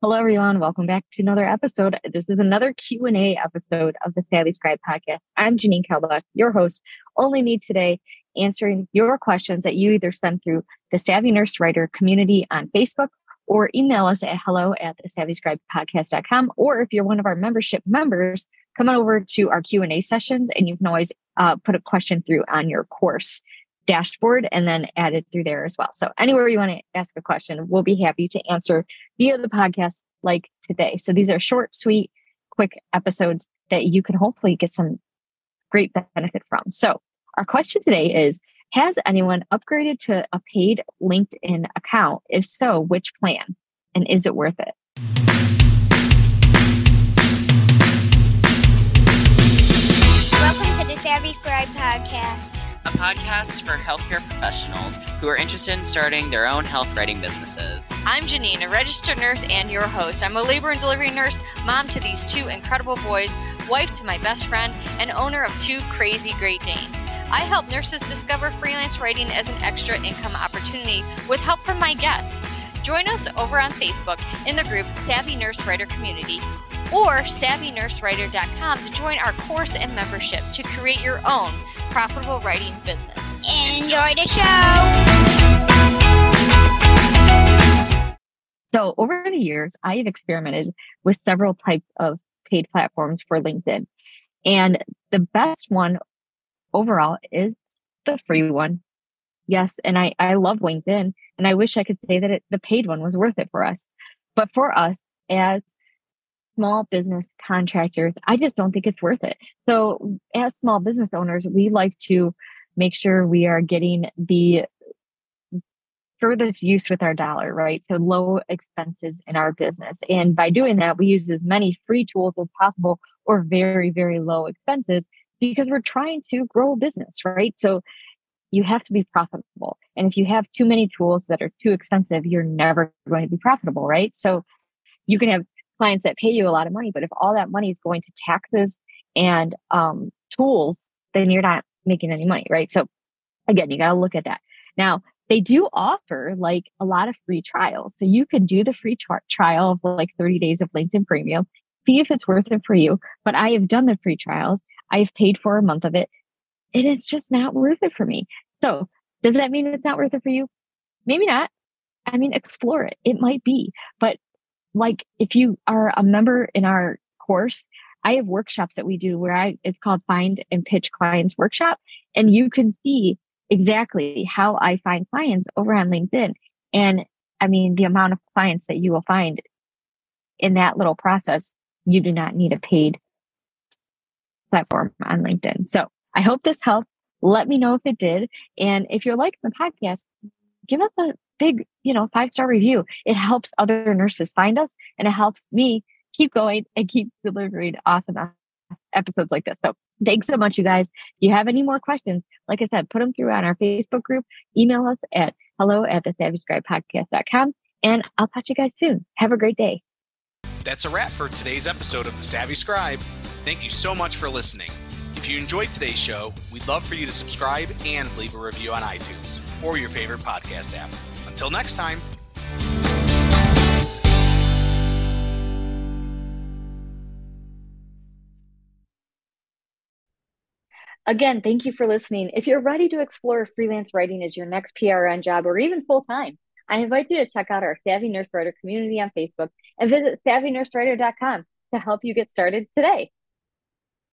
Hello, everyone. Welcome back to another episode. This is another Q&A episode of the Savvy Scribe podcast. I'm Janine Kelbach, your host. Only me today answering your questions that you either send through the Savvy Nurse Writer community on Facebook or email us at hello at the savvyscribepodcast.com. Or if you're one of our membership members, come on over to our Q&A sessions and you can always uh, put a question through on your course dashboard and then add it through there as well. So anywhere you want to ask a question, we'll be happy to answer via the podcast like today. So these are short, sweet, quick episodes that you can hopefully get some great benefit from. So our question today is Has anyone upgraded to a paid LinkedIn account? If so, which plan? And is it worth it? Welcome to the Savvy Scribe Podcast podcast for healthcare professionals who are interested in starting their own health writing businesses. I'm Janine, a registered nurse and your host. I'm a labor and delivery nurse, mom to these two incredible boys, wife to my best friend, and owner of two crazy Great Danes. I help nurses discover freelance writing as an extra income opportunity with help from my guests. Join us over on Facebook in the group Savvy Nurse Writer Community or savvynursewriter.com to join our course and membership to create your own profitable writing business. Enjoy the show. So, over the years, I have experimented with several types of paid platforms for LinkedIn. And the best one overall is the free one. Yes, and I, I love LinkedIn, and I wish I could say that it, the paid one was worth it for us. But for us, as small business contractors, I just don't think it's worth it. So, as small business owners, we like to make sure we are getting the furthest use with our dollar, right? So, low expenses in our business. And by doing that, we use as many free tools as possible or very, very low expenses because we're trying to grow a business, right? So, you have to be profitable. And if you have too many tools that are too expensive, you're never going to be profitable, right? So, you can have clients that pay you a lot of money. But if all that money is going to taxes and um, tools, then you're not making any money, right? So again, you got to look at that. Now, they do offer like a lot of free trials. So you can do the free trial of like 30 days of LinkedIn Premium, see if it's worth it for you. But I have done the free trials, I've paid for a month of it, and it's just not worth it for me. So does that mean it's not worth it for you? Maybe not. I mean, explore it. It might be, but like if you are a member in our course, I have workshops that we do where I it's called Find and Pitch Clients Workshop. And you can see exactly how I find clients over on LinkedIn. And I mean, the amount of clients that you will find in that little process, you do not need a paid platform on LinkedIn. So I hope this helps. Let me know if it did. And if you're liking the podcast, give us a big, you know, five star review. It helps other nurses find us and it helps me keep going and keep delivering awesome episodes like this. So thanks so much, you guys. If you have any more questions, like I said, put them through on our Facebook group, email us at hello at the savvyscribepodcast.com and I'll to you guys soon. Have a great day. That's a wrap for today's episode of The Savvy Scribe. Thank you so much for listening. If you enjoyed today's show, we'd love for you to subscribe and leave a review on iTunes or your favorite podcast app. Until next time. Again, thank you for listening. If you're ready to explore freelance writing as your next PRN job or even full time, I invite you to check out our Savvy Nurse Writer community on Facebook and visit savvynursewriter.com to help you get started today.